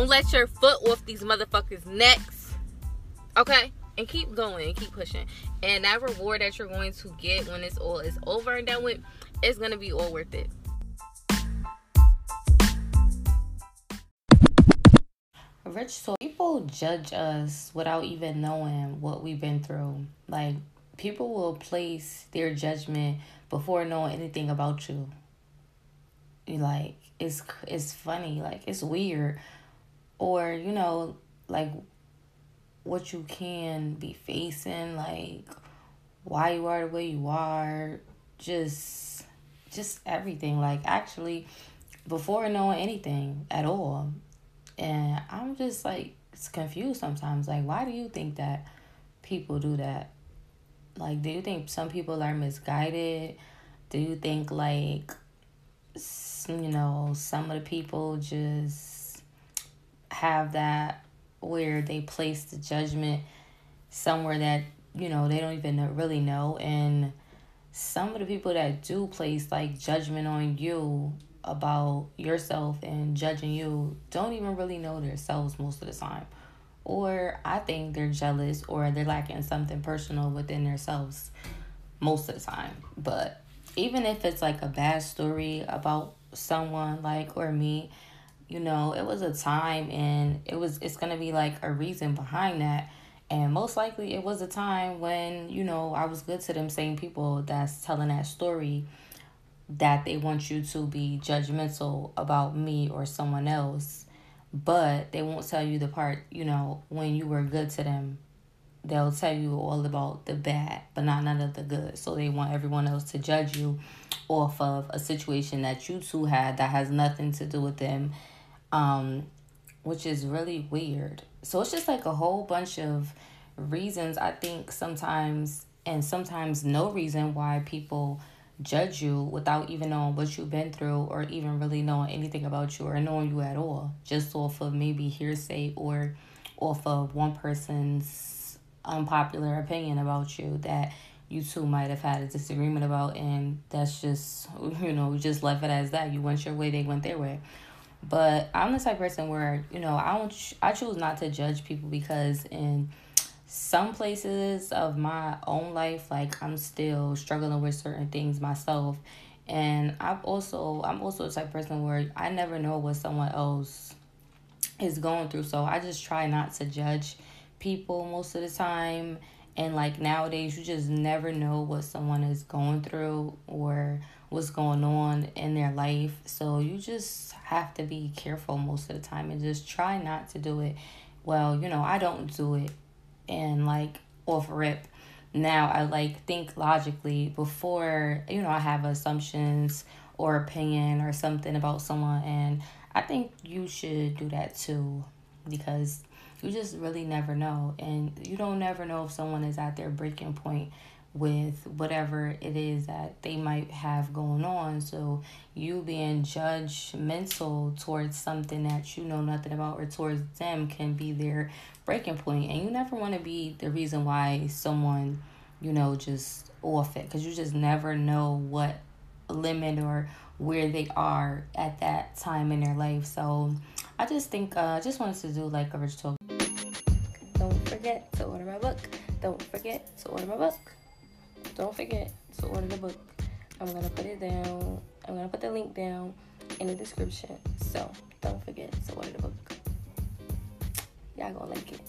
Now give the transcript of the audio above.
Don't let your foot off these motherfuckers' necks. Okay? And keep going and keep pushing. And that reward that you're going to get when it's all is over and done with, it's gonna be all worth it. Rich so people judge us without even knowing what we've been through. Like people will place their judgment before knowing anything about you. You like it's it's funny, like it's weird, or you know, like what you can be facing, like why you are the way you are, just just everything. Like actually, before knowing anything at all, and I'm just like confused sometimes. Like, why do you think that people do that? Like, do you think some people are misguided? Do you think, like, you know, some of the people just have that where they place the judgment somewhere that, you know, they don't even really know? And some of the people that do place, like, judgment on you about yourself and judging you don't even really know themselves most of the time. Or I think they're jealous or they're lacking something personal within themselves most of the time. But even if it's like a bad story about someone like or me, you know, it was a time and it was it's gonna be like a reason behind that. And most likely it was a time when, you know, I was good to them same people that's telling that story that they want you to be judgmental about me or someone else, but they won't tell you the part, you know, when you were good to them. They'll tell you all about the bad, but not none of the good. So they want everyone else to judge you off of a situation that you two had that has nothing to do with them, um, which is really weird. So it's just like a whole bunch of reasons I think sometimes, and sometimes no reason why people judge you without even knowing what you've been through or even really knowing anything about you or knowing you at all just off of maybe hearsay or off of one person's unpopular opinion about you that you two might have had a disagreement about and that's just you know just left it as that you went your way they went their way but i'm the type person where you know i don't i choose not to judge people because in some places of my own life like i'm still struggling with certain things myself. And i've also i'm also the type person where i never know what someone else is going through. So i just try not to judge people most of the time. And like nowadays you just never know what someone is going through or what's going on in their life. So you just have to be careful most of the time and just try not to do it. Well you know i don't do it and like off rip. Now i like think logically before you know i have assumptions or opinion or something about someone and i think you should do that too because you just really never know and you don't never know if someone is at their breaking point with whatever it is that they might have going on. So you being judgmental towards something that you know nothing about or towards them can be their breaking point and you never want to be the reason why someone, you know, just off it because you just never know what limit or where they are at that time in their life. So I just think uh, I just wanted to do like a rich talk. Don't forget to order my book. Don't forget to order my book don't forget to order the book. I'm gonna put it down. I'm gonna put the link down in the description. So don't forget to order the book. Y'all gonna like it.